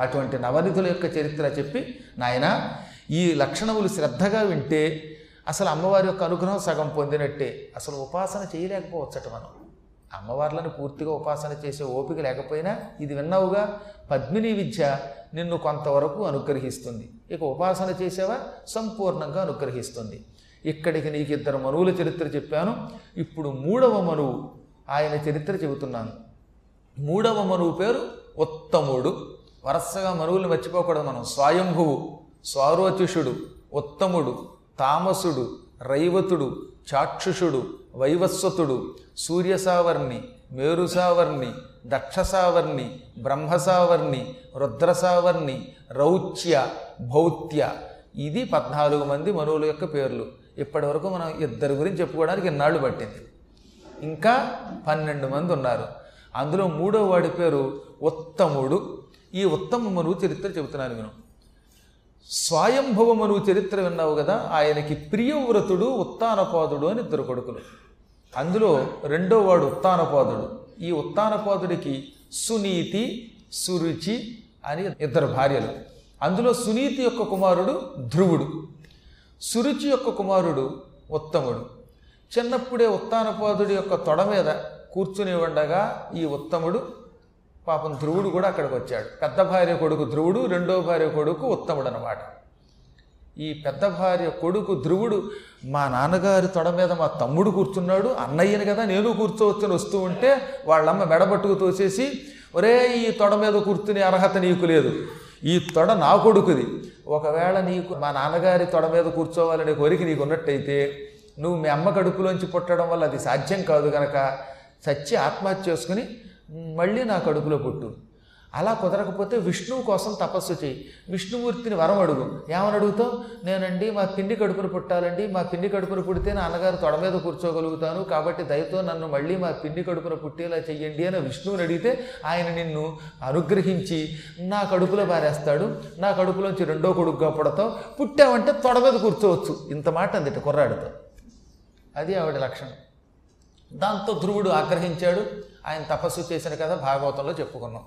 అటువంటి నవనిధుల యొక్క చరిత్ర చెప్పి నాయన ఈ లక్షణములు శ్రద్ధగా వింటే అసలు అమ్మవారి యొక్క అనుగ్రహం సగం పొందినట్టే. అసలు ఉపాసన చేయలేకపోవచ్చట మనం. అమ్మవార్లను పూర్తిగా ఉపాసన చేసే ఓపిక లేకపోయినా ఇది విన్నావుగా? పద్మిని విద్య నిన్ను కొంతవరకు అనుగ్రహిస్తుంది. ఇక ఉపాసన చేసేవా? సంపూర్ణంగా అనుగ్రహిస్తుంది. ఇక్కడికి నీకు ఇద్దరు మనువుల చరిత్ర చెప్పాను. ఇప్పుడు మూడవ మనువు ఆయన చరిత్ర చెబుతున్నాను. మూడవ మనువు పేరు ఉత్తముడు. వరుసగా మరువులు మర్చిపోకూడదు మనం. స్వయంభువు స్వారోచుషుడు ఉత్తముడు తామసుడు రైవతుడు చాక్షుషుడు వైవస్వతుడు సూర్యసావర్ణి మేరుసావర్ణి దక్షసావర్ణి బ్రహ్మసావర్ణి రుద్రసావర్ణి రౌచ్య భౌత్య ఇది పద్నాలుగు మంది మనువుల యొక్క పేర్లు. ఇప్పటి వరకు మనం ఇద్దరు గురించి చెప్పుకోవడానికి ఇన్నాళ్ళు పట్టింది? ఇంకా పన్నెండు మంది ఉన్నారు. అందులో మూడో వాడి పేరు ఉత్తముడు ఈ ఉత్తమ మనువు చరిత్ర చెబుతున్నాను నేను స్వయంభవ మనువు చరిత్ర విన్నావు కదా ఆయనకి ప్రియవ్రతుడు ఉత్తానపాదుడు అని ఇద్దరు కొడుకులు. అందులో రెండో వాడు ఉత్తానపాదుడు. ఈ ఉత్తానపాదుడికి సునీతి సురుచి అని ఇద్దరు భార్యలు. అందులో సునీతి యొక్క కుమారుడు ధ్రువుడు. సురుచి యొక్క కుమారుడు ఉత్తముడు. చిన్నప్పుడే ఉత్తానపాదుడి యొక్క తొడ మీద కూర్చుని ఉండగా ఈ ఉత్తముడు పాపం ధ్రువుడు కూడా అక్కడికి వచ్చాడు. పెద్ద భార్య కొడుకు ధ్రువుడు రెండో భార్య కొడుకు ఉత్తముడు అనమాట ఈ పెద్ద భార్య కొడుకు ధ్రువుడు మా నాన్నగారి తొడ మీద మా తమ్ముడు కూర్చున్నాడు అన్నయ్యని కదా నేను కూర్చోవచ్చని వస్తూ ఉంటే వాళ్ళమ్మ మెడబట్టుకు తోసేసి ఒరే ఈ తొడ మీద కూర్చునే అర్హత నీకు లేదు. ఈ తొడ నా కొడుకుది. ఒకవేళ నీకు మా నాన్నగారి తొడ మీద కూర్చోవాలనే కోరిక నీకు ఉన్నట్టయితే నువ్వు మీ అమ్మ కడుపులోంచి పుట్టడం వల్ల అది సాధ్యం కాదు గనక చచ్చి ఆత్మహత్య చేసుకుని మళ్ళీ నా కడుపులో పుట్టు. అలా కుదరకపోతే విష్ణువు కోసం తపస్సు చేయి. విష్ణుమూర్తిని వరం అడుగు. ఏమని అడుగుతావు? నేనండి మా పిండి కడుపును పుట్టాలండి. మా పిండి కడుపును పుడితే నాన్నగారు తొడ మీద కూర్చోగలుగుతాను. కాబట్టి దయతో నన్ను మళ్ళీ మా పిండి కడుపున పుట్టేలా చెయ్యండి అని విష్ణువుని అడిగితే ఆయన నిన్ను అనుగ్రహించి నా కడుపులో బారేస్తాడు నా కడుపులోంచి రెండో కొడుకుగా పుడతావు. పుట్టావంటే తొడ మీద కూర్చోవచ్చు. ఇంత మాట అందిట కుర్రాడితో. అది ఆవిడ లక్షణం. దాంతో ధ్రువుడు ఆగ్రహించాడు. ఆయన తపస్సు చేసిన కథ భాగవతంలో చెప్పుకున్నాం.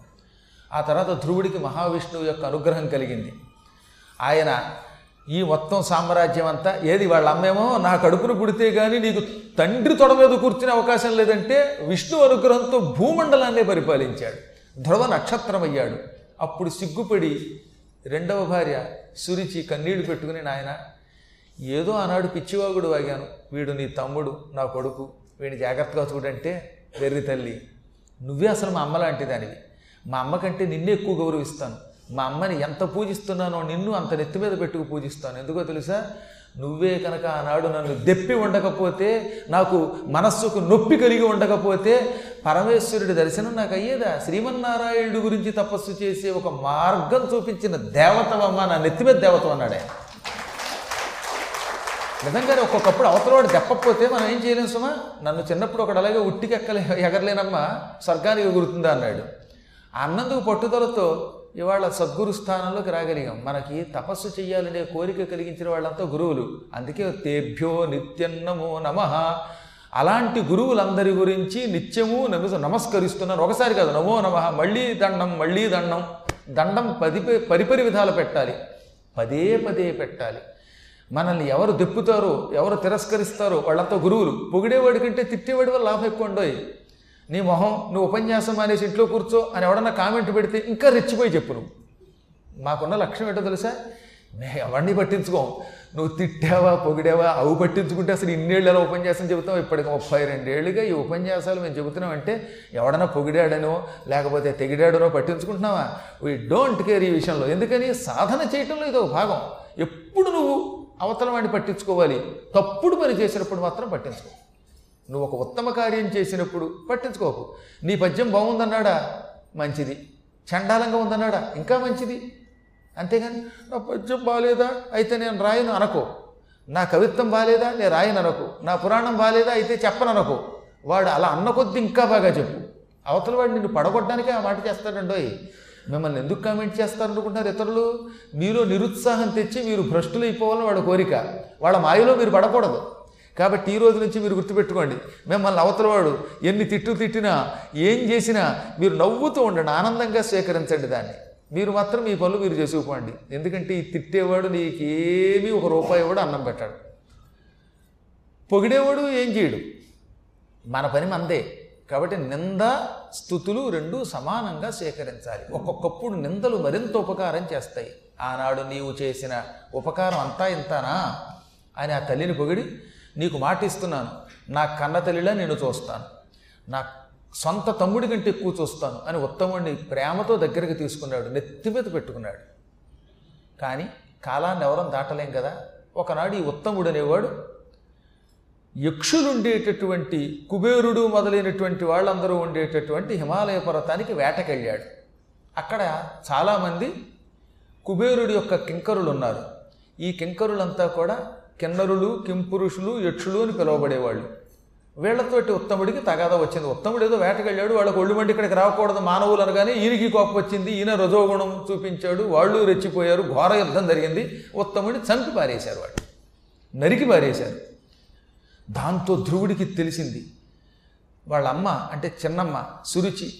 ఆ తర్వాత ధ్రువుడికి మహావిష్ణువు యొక్క అనుగ్రహం కలిగింది. ఆయన ఈ మొత్తం సామ్రాజ్యం అంతా ఏది వాళ్ళ అమ్మేమో నా కడుపును పుడితే కానీ నీకు తండ్రి తొడ మీద కూర్చునే అవకాశం లేదంటే విష్ణు అనుగ్రహంతో భూమండలాన్నే పరిపాలించాడు. ధ్రువ నక్షత్రమయ్యాడు. అప్పుడు సిగ్గుపడి రెండవ భార్య సురిచి కన్నీళ్ళు పెట్టుకుని నాయన ఏదో ఆనాడు పిచ్చివాగుడు వాగాను. వీడు నీ తమ్ముడు నా కొడుకు. వీడిని జాగ్రత్తగా చూడంటే వెర్రి తల్లి నువ్వే అసలు మా అమ్మలాంటి దానివి. మా అమ్మ కంటే నిన్నే ఎక్కువ గౌరవిస్తాను. మా అమ్మని ఎంత పూజిస్తున్నానో నిన్ను అంత నెత్తి మీద పెట్టుకు పూజిస్తాను. ఎందుకో తెలుసా? నువ్వే కనుక ఆనాడు నన్ను దెప్పి ఉండకపోతే నాకు మనస్సుకు నొప్పి కలిగి ఉండకపోతే పరమేశ్వరుడి దర్శనం నాకు అయ్యేదా? శ్రీమన్నారాయణుడి గురించి తపస్సు చేసే ఒక మార్గం చూపించిన దేవతవమ్మ నా నెత్తి మీద దేవతం అన్నాడే నిజంగానే ఒక్కొక్కప్పుడు అవతలవాడు దెప్పకపోతే మనం ఏం చేయలేం సుమా? నన్ను చిన్నప్పుడు ఒకడు అలాగే ఉట్టికి ఎక్కలే ఎగరలేనమ్మా స్వర్గానికి ఎగురుతుందా అన్నాడు. అన్నందుకు పట్టుదలతో ఇవాళ సద్గురు స్థానంలోకి రాగలిగాం. మనకి తపస్సు చేయాలనే కోరిక కలిగించిన వాళ్ళంతా గురువులు. అందుకే తేభ్యో నిత్యన్నమో నమ. అలాంటి గురువులందరి గురించి నిత్యము నమస్ నమస్కరిస్తున్నాను ఒకసారి కాదు నమో నమ మళ్ళీ దండం మళ్ళీ దండం. దండం పది పరిపరి విధాలు పెట్టాలి. పదే పదే పెట్టాలి. మనల్ని ఎవరు దెప్పుతారో ఎవరు తిరస్కరిస్తారో వాళ్ళంతా గురువులు. పొగిడేవాడి కంటే తిట్టేవాడి వల్ల లాభం ఎక్కువ ఉండోయి నీ మొహం నువ్వు ఉపన్యాసం అనేసి ఇంట్లో కూర్చో అని ఎవడన్నా కామెంట్ పెడితే ఇంకా రెచ్చిపోయి చెప్పు నువ్వు. మాకున్న లక్ష్యం ఏంటో తెలుసా? మేము ఎవరిని పట్టించుకోం. నువ్వు తిట్టావా పొగిడావా అవి పట్టించుకుంటే అసలు ఇన్నేళ్ళు ఎలా ఉపన్యాసం చెబుతాం ఇప్పటికి ముప్పై రెండేళ్ళుగా ఈ ఉపన్యాసాలు మేము చెబుతున్నామంటే ఎవడన్నా పొగిడాడనో లేకపోతే తెగిడాడనో పట్టించుకుంటున్నావా? వీ డోంట్ కేర్ ఈ విషయంలో. ఎందుకని? సాధన చేయటంలో ఇది ఒక భాగం. ఎప్పుడు నువ్వు అవతల వాడిని పట్టించుకోవాలి. తప్పుడు పని చేసినప్పుడు మాత్రం పట్టించుకో. నువ్వు ఒక ఉత్తమ కార్యం చేసినప్పుడు పట్టించుకోకు. నీ పద్యం బాగుందన్నాడా? మంచిది. చండాలంగా ఉందన్నాడా? ఇంకా మంచిది. అంతేగాని నా పద్యం బాగాలేదా అయితే నేను రాయను అనకో. నా కవిత్వం బాగాలేదా నేను రాయను అనకు. నా పురాణం బాగాలేదా అయితే చెప్పను అనకో. వాడు అలా అన్న కొద్దీ ఇంకా బాగా చెప్పు. అవతల వాడు నిన్ను పడగొట్టడానికే ఆ మాట చేస్తాడండోయ్. మిమ్మల్ని ఎందుకు కామెంట్ చేస్తారనుకుంటున్నారు ఇతరులు? మీలో నిరుత్సాహం తెచ్చి మీరు భ్రష్టులు అయిపోవాలని వాడి కోరిక. వాళ్ళ మాయలో మీరు పడకూడదు. కాబట్టి ఈ రోజు నుంచి మీరు గుర్తుపెట్టుకోండి. మిమ్మల్ని అవతలవాడు ఎన్ని తిట్టు తిట్టినా ఏం చేసినా మీరు నవ్వుతూ ఉండండి ఆనందంగా స్వీకరించండి దాన్ని. మీరు మాత్రం మీ పనులు మీరు చేసుకుపోండి. ఎందుకంటే ఈ తిట్టేవాడు నీకేమీ ఒక రూపాయి ఇవ్వడు అన్నం పెట్టాడు. పొగిడేవాడు ఏం చేయడు? మన పని మందే. కాబట్టి నింద స్థుతులు రెండు సమానంగా సేకరించాలి. ఒక్కొక్కప్పుడు నిందలు మరింత ఉపకారం చేస్తాయి. ఆనాడు నీవు చేసిన ఉపకారం అంతా ఇంతానా? అని ఆ తల్లిని పొగిడి నీకు మాట ఇస్తున్నాను నా కన్న తల్లిలా నేను చూస్తాను. నా సొంత తమ్ముడి కంటే ఎక్కువ చూస్తాను అని ఉత్తముడిని ప్రేమతో దగ్గరికి తీసుకున్నాడు. నెత్తి మీద పెట్టుకున్నాడు. కానీ కాలాన్ని ఎవరం దాటలేం కదా? ఒకనాడు ఈ ఉత్తముడు అనేవాడు యక్షులు ఉండేటటువంటి కుబేరుడు మొదలైనటువంటి వాళ్ళందరూ ఉండేటటువంటి హిమాలయ పర్వతానికి వేటకెళ్ళాడు. అక్కడ చాలామంది కుబేరుడి యొక్క కింకరులు ఉన్నారు ఈ కింకరులంతా కూడా కిన్నరులు కింపురుషులు యక్షులు అని పిలువబడేవాళ్ళు. వీళ్ళతోటి ఉత్తముడికి తగాద వచ్చింది. ఉత్తముడు ఏదో వేటకెళ్ళాడు వాళ్ళకి ఒళ్ళు మండి ఇక్కడికి రాకూడదు మానవులు అనగానే ఈయనకి కోపం వచ్చింది ఈయన రజోగుణం చూపించాడు వాళ్ళు రెచ్చిపోయారు ఘోర యుద్ధం జరిగింది. ఉత్తముడిని చంపి పారేశారు వాళ్ళు. నరికి పారేశారు. దాంతో ధ్రువుడికి తెలిసింది. వాళ్ళ అమ్మ అంటే చిన్నమ్మ సురుచి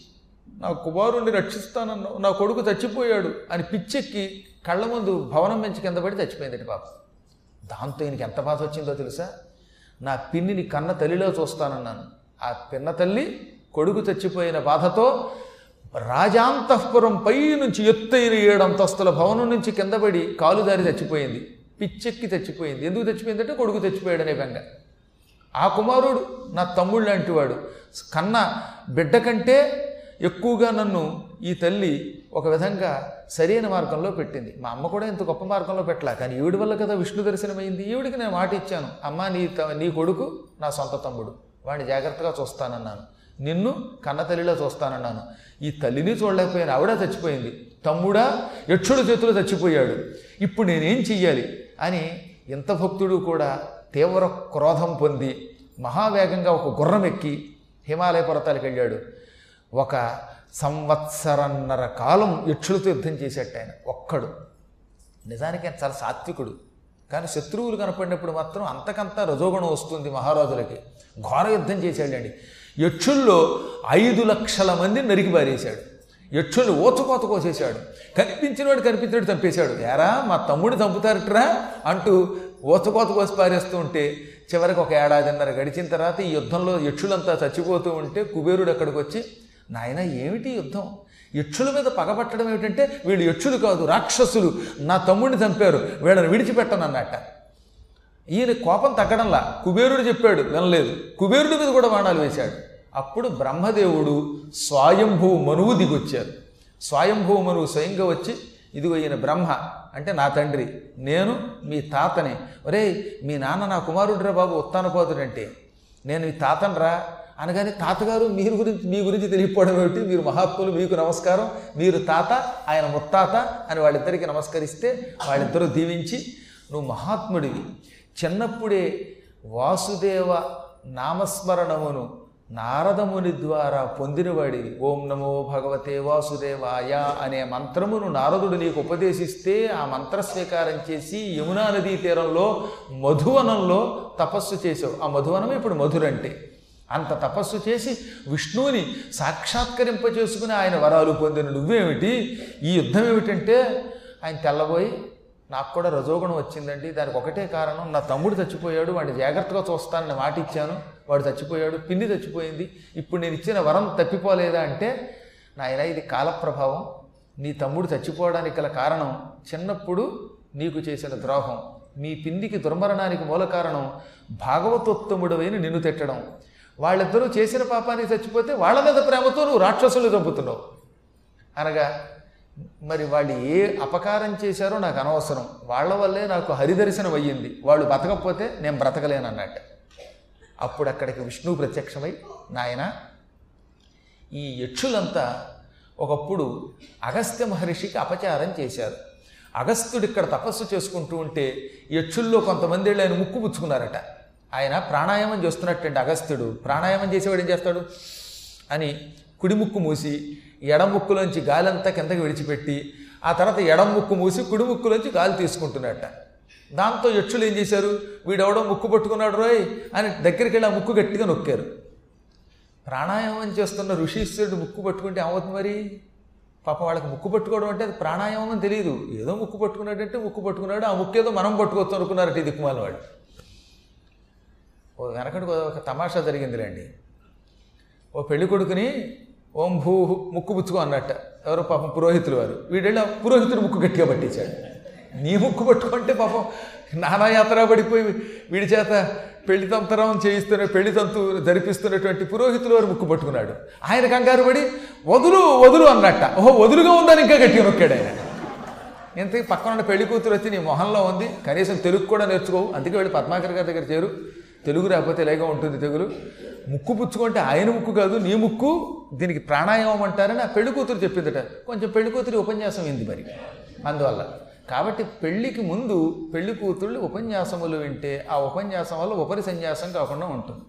నా కుమారుణ్ణి రక్షిస్తానన్నావు నా కొడుకు చచ్చిపోయాడు అని పిచ్చెక్కి కళ్ళ ముందు భవనం పెంచి కింద పడి చచ్చిపోయింది పాప. దాంతో ఈయనకి ఎంత బాధ వచ్చిందో తెలుసా? నా పిన్నిని కన్న తల్లిలో చూస్తానన్నాను. ఆ పిన్న తల్లి కొడుకు చచ్చిపోయిన బాధతో రాజాంతఃపురం పై నుంచి ఎత్తైన ఏడంతస్తుల భవనం నుంచి కింద పడి కాలుదారి చచ్చిపోయింది. పిచ్చెక్కి చచ్చిపోయింది. ఎందుకు చచ్చిపోయిందంటే? కొడుకు చచ్చిపోయాడనే బెంగ. ఆ కుమారుడు నా తమ్ముడు లాంటివాడు కన్న బిడ్డ కంటే ఎక్కువగా నన్ను ఈ తల్లి ఒక విధంగా సరైన మార్గంలో పెట్టింది. మా అమ్మ కూడా ఇంత గొప్ప మార్గంలో పెట్టలా కానీ ఈవిడి వల్ల కదా విష్ణు దర్శనమైంది. ఈవిడికి నేను మాట ఇచ్చాను. అమ్మ నీ త- నీ కొడుకు నా సొంత తమ్ముడు. వాడిని జాగ్రత్తగా చూస్తానన్నాను. నిన్ను కన్న తల్లిలో చూస్తానన్నాను. ఈ తల్లిని చూడలేకపోయాను. ఆవిడ చచ్చిపోయింది. తమ్ముడా యక్షుడు చేతులు చచ్చిపోయాడు. ఇప్పుడు నేనేం చెయ్యాలి? అని ఇంత భక్తుడు కూడా తీవ్ర క్రోధం పొంది మహావేగంగా ఒక గుర్రం ఎక్కి హిమాలయ పర్వతాలకు వెళ్ళాడు. ఒక సంవత్సరన్నర కాలం యక్షులతో యుద్ధం చేసేట ఆయన ఒక్కడు. నిజానికి ఆయన చాలా సాత్వికుడు. కానీ శత్రువులు కనపడినప్పుడు మాత్రం అంతకంతా రజోగుణం వస్తుంది మహారాజులకి. ఘోర యుద్ధం చేశాడండి. యక్షుల్లో ఐదు లక్షల మంది నరికి పారేశాడు. యక్షుల్ని ఓచకోత కోసేశాడు. కనిపించినవాడు కనిపించినట్టు చంపేశాడు. ఏరా మా తమ్ముడు చంపుతారట్రా అంటూ ఓతకోత కోసి పారేస్తూ ఉంటే చివరికి ఒక ఏడాదిన్నర గడిచిన తర్వాత ఈ యుద్ధంలో యక్షులంతా చచ్చిపోతూ ఉంటే కుబేరుడు అక్కడికి వచ్చి నాయన ఏమిటి యుద్ధం? యక్షుల మీద పగబట్టడం ఏమిటంటే వీళ్ళు యక్షులు కాదు రాక్షసులు. నా తమ్ముడిని చంపారు వీళ్ళని విడిచిపెట్టనన్నట్ట. ఈయన కోపం తగ్గడంలా కుబేరుడు చెప్పాడు వినలేదు. కుబేరుడి మీద కూడా బాణాలు వేశాడు. అప్పుడు బ్రహ్మదేవుడు స్వయంభూ మనువు దిగొచ్చారు. స్వయంభూ మనువు స్వయంగా వచ్చి ఇదిగో ఈయన బ్రహ్మ అంటే నా తండ్రి నేను మీ తాతని. ఒరేయ్ మీ నాన్న నా కుమారుడిరా బాబు ఉత్తానపోతుడంటే. నేను ఈ తాతనరా? అనగానే తాతగారు మీరు గురించి మీ గురించి తెలియపోవడం ఏమిటి? మీరు మహాత్ములు మీకు నమస్కారం. మీరు తాత ఆయన ముత్తాత అని వాళ్ళిద్దరికి నమస్కరిస్తే వాళ్ళిద్దరూ దీవించి నువ్వు మహాత్ముడివి. చిన్నప్పుడే వాసుదేవ నామస్మరణమును నారదముని ద్వారా పొందినవాడి ఓం నమో భగవతే వాసుదేవాయ అనే మంత్రమును నారదుడు నీకు ఉపదేశిస్తే ఆ మంత్ర స్వీకారం చేసి యమునా నదీ తీరంలో మధువనంలో తపస్సు చేసావు ఆ మధువనం ఇప్పుడు మధురంటే. అంత తపస్సు చేసి విష్ణువుని సాక్షాత్కరింప చేసుకుని ఆయన వరాలు పొందిన నువ్వేమిటి? ఈ యుద్ధం ఏమిటంటే ఆయన తెల్లబోయి నాకు కూడా రజోగుణం వచ్చిందండి. దానికి ఒకటే కారణం నా తమ్ముడు చచ్చిపోయాడు. వాడిని జాగ్రత్తగా చూస్తానని మాట ఇచ్చాను. వాడు చచ్చిపోయాడు పిన్ని చచ్చిపోయింది. ఇప్పుడు నేను ఇచ్చిన వరం తప్పిపోలేదా అంటే నాయన ఇది కాలప్రభావం. నీ తమ్ముడు చచ్చిపోవడానికి గల కారణం చిన్నప్పుడు నీకు చేసిన ద్రోహం. మీ పిన్నికి దుర్మరణానికి మూల కారణం భాగవతోత్తముడవైన నిన్ను తిట్టడం. వాళ్ళిద్దరూ చేసిన పాపానికి చచ్చిపోతే వాళ్ళ మీద ప్రేమతో నువ్వు రాక్షసులు చంపుతున్నావు. అనగా మరి వాళ్ళు ఏ అపకారం చేశారో నాకు అనవసరం. వాళ్ళ వల్లే నాకు హరిదర్శనం అయ్యింది. వాళ్ళు బతకపోతే నేను బ్రతకలేనన్నట్టు. అప్పుడు అక్కడికి విష్ణువు ప్రత్యక్షమై నాయన ఈ యక్షులంతా ఒకప్పుడు అగస్త్య మహర్షికి అపచారం చేశారు. అగస్త్యుడు ఇక్కడ తపస్సు చేసుకుంటూ ఉంటే యక్షుల్లో కొంతమంది వెళ్ళి ఆయన ముక్కు పుచ్చుకున్నారట. ఆయన ప్రాణాయామం చేస్తున్నట్టండి అగస్త్యుడు. ప్రాణాయామం చేసేవాడు ఏం చేస్తాడు? అని కుడి ముక్కు మూసి ఎడముక్కులోంచి ముక్కులోంచి కిందకి విడిచిపెట్టి ఆ తర్వాత ఎడముక్కు మూసి కుడి ముక్కులోంచి గాలి తీసుకుంటున్నట్ట. దాంతో యక్షులు ఏం చేశారు? వీడెవడో ముక్కు పట్టుకున్నాడు రోయ్ అని దగ్గరికి వెళ్ళి ఆ ముక్కు గట్టిగా నొక్కారు. ప్రాణాయామం చేస్తున్న ఋషీశ్వరుడు ముక్కు పట్టుకుంటే ఏమవుతుంది మరి? పాపం వాళ్ళకి ముక్కు పట్టుకోవడం అంటే అది ప్రాణాయామం అని తెలియదు. ఏదో ముక్కు పట్టుకున్నాడంటే ముక్కు పట్టుకున్నాడు ఆ ముక్కు ఏదో మనం పట్టుకోవచ్చు అనుకున్నారట ఈ దిక్కుమాల వాడు ఓ వెనకటికి ఒక తమాషా జరిగిందిలేండి. ఓ పెళ్ళి కొడుకుని ఓం భూ ముక్కు పుచ్చుకో అన్నట్ట. ఎవరో పాపం పురోహితులు వారు. వీడెళ్ళి ఆ పురోహితుడు ముక్కు గట్టిగా పట్టించాడు. నీ ముక్కు పట్టుకుంటే పాపం నానాయాత్ర పడిపోయి వీడి చేత పెళ్ళి తంతరం చేయిస్తున్న పెళ్ళి తంతు జరిపిస్తున్నటువంటి పురోహితులు వారు ముక్కు పట్టుకున్నాడు. ఆయన కంగారు పడి వదులు వదులు అన్నట్ట. ఓహో వదులుగా ఉందని ఇంకా గట్టిగా నొక్కాడు ఆయన. ఇంతకీ పక్కన ఉన్న పెళ్ళి కూతురు వచ్చి నీ మొహంలో ఉంది కనీసం తెలుగు కూడా నేర్చుకోవు. అందుకే వెళ్ళి పద్మాకర్ గారి దగ్గర చేరు. తెలుగు రాకపోతే ఇలాగే ఉంటుంది తెగులు ముక్కు పుచ్చుకుంటే ఆయన ముక్కు కాదు నీ ముక్కు. దీనికి ప్రాణాయామం అంటారని ఆ పెళ్ళి కూతురు చెప్పిందట. కొంచెం పెళ్ళి కూతురి ఉపన్యాసం అయింది మరి. అందువల్ల. కాబట్టి పెళ్ళికి ముందు పెళ్ళి కూతుళ్ళు ఉపన్యాసములు వింటే ఆ ఉపన్యాసం వల్ల ఉపరి సన్యాసం కాకుండా ఉంటుంది.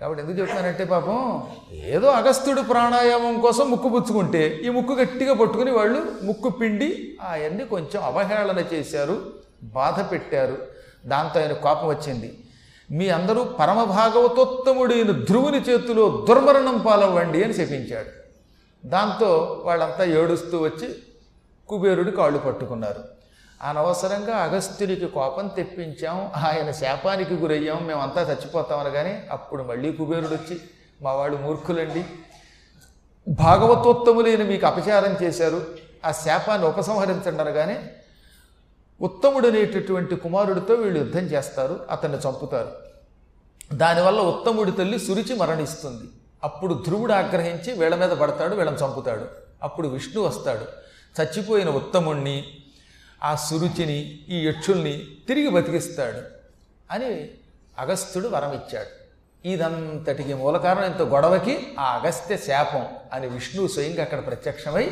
కాబట్టి ఎందుకు చెప్తానంటే పాపం ఏదో అగస్త్యుడు ప్రాణాయామం కోసం ముక్కు పుచ్చుకుంటే ఈ ముక్కు గట్టిగా పట్టుకుని వాళ్ళు ముక్కు పిండి అవన్నీ కొంచెం అవహేళన చేశారు బాధ పెట్టారు. దాంతో ఆయన కోపం వచ్చింది. మీ అందరూ పరమ భాగవతోత్తముడైన ధ్రువుని చేతిలో దుర్మరణం పాలవ్వండి అని శపించాడు. దాంతో వాళ్ళంతా ఏడుస్తూ వచ్చి కుబేరుడి కాళ్ళు పట్టుకున్నారు. అనవసరంగా అగస్త్యునికి కోపం తెప్పించాం. ఆయన శాపానికి గురయ్యాం. మేమంతా చచ్చిపోతామని కానీ అప్పుడు మళ్ళీ కుబేరుడు వచ్చి మా వాళ్ళు మూర్ఖులండి. భాగవతోత్తములైన మీకు అపచారం చేశారు. ఆ శాపాన్ని ఉపసంహరించండి అనగానే ఉత్తముడనేటటువంటి కుమారుడితో వీళ్ళు యుద్ధం చేస్తారు. అతన్ని చంపుతారు. దానివల్ల ఉత్తముడి తల్లి సురిచి మరణిస్తుంది. అప్పుడు ధ్రువుడు ఆగ్రహించి వీళ్ళ మీద పడతాడు వీళ్ళని చంపుతాడు. అప్పుడు విష్ణు వస్తాడు. చచ్చిపోయిన ఉత్తముణ్ణి ఆ సురుచిని ఈ యక్షుల్ని తిరిగి బతికిస్తాడు అని అగస్త్యుడు వరం ఇచ్చాడు ఇదంతటికి మూల కారణం ఇంత గొడవకి ఆ అగస్త్య శాపం అని విష్ణువు స్వయంగా అక్కడ ప్రత్యక్షమై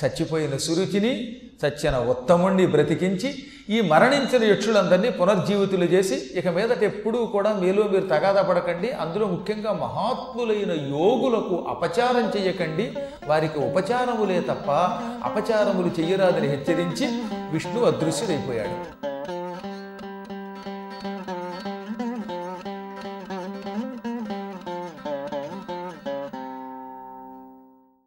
చచ్చిపోయిన సురుచిని చచ్చిన ఉత్తముణ్ణి బ్రతికించి ఈ మరణించిన యక్షులందరినీ పునర్జీవితులు చేసి ఇక మీదట ఎప్పుడూ కూడా మీలో మీరు తగాదా పడకండి. అందులో ముఖ్యంగా మహాత్ములైన యోగులకు అపచారం చేయకండి వారికి ఉపచారములే తప్ప అపచారములు చెయ్యరాదని హెచ్చరించి విష్ణు అదృశ్యుడైపోయాడు.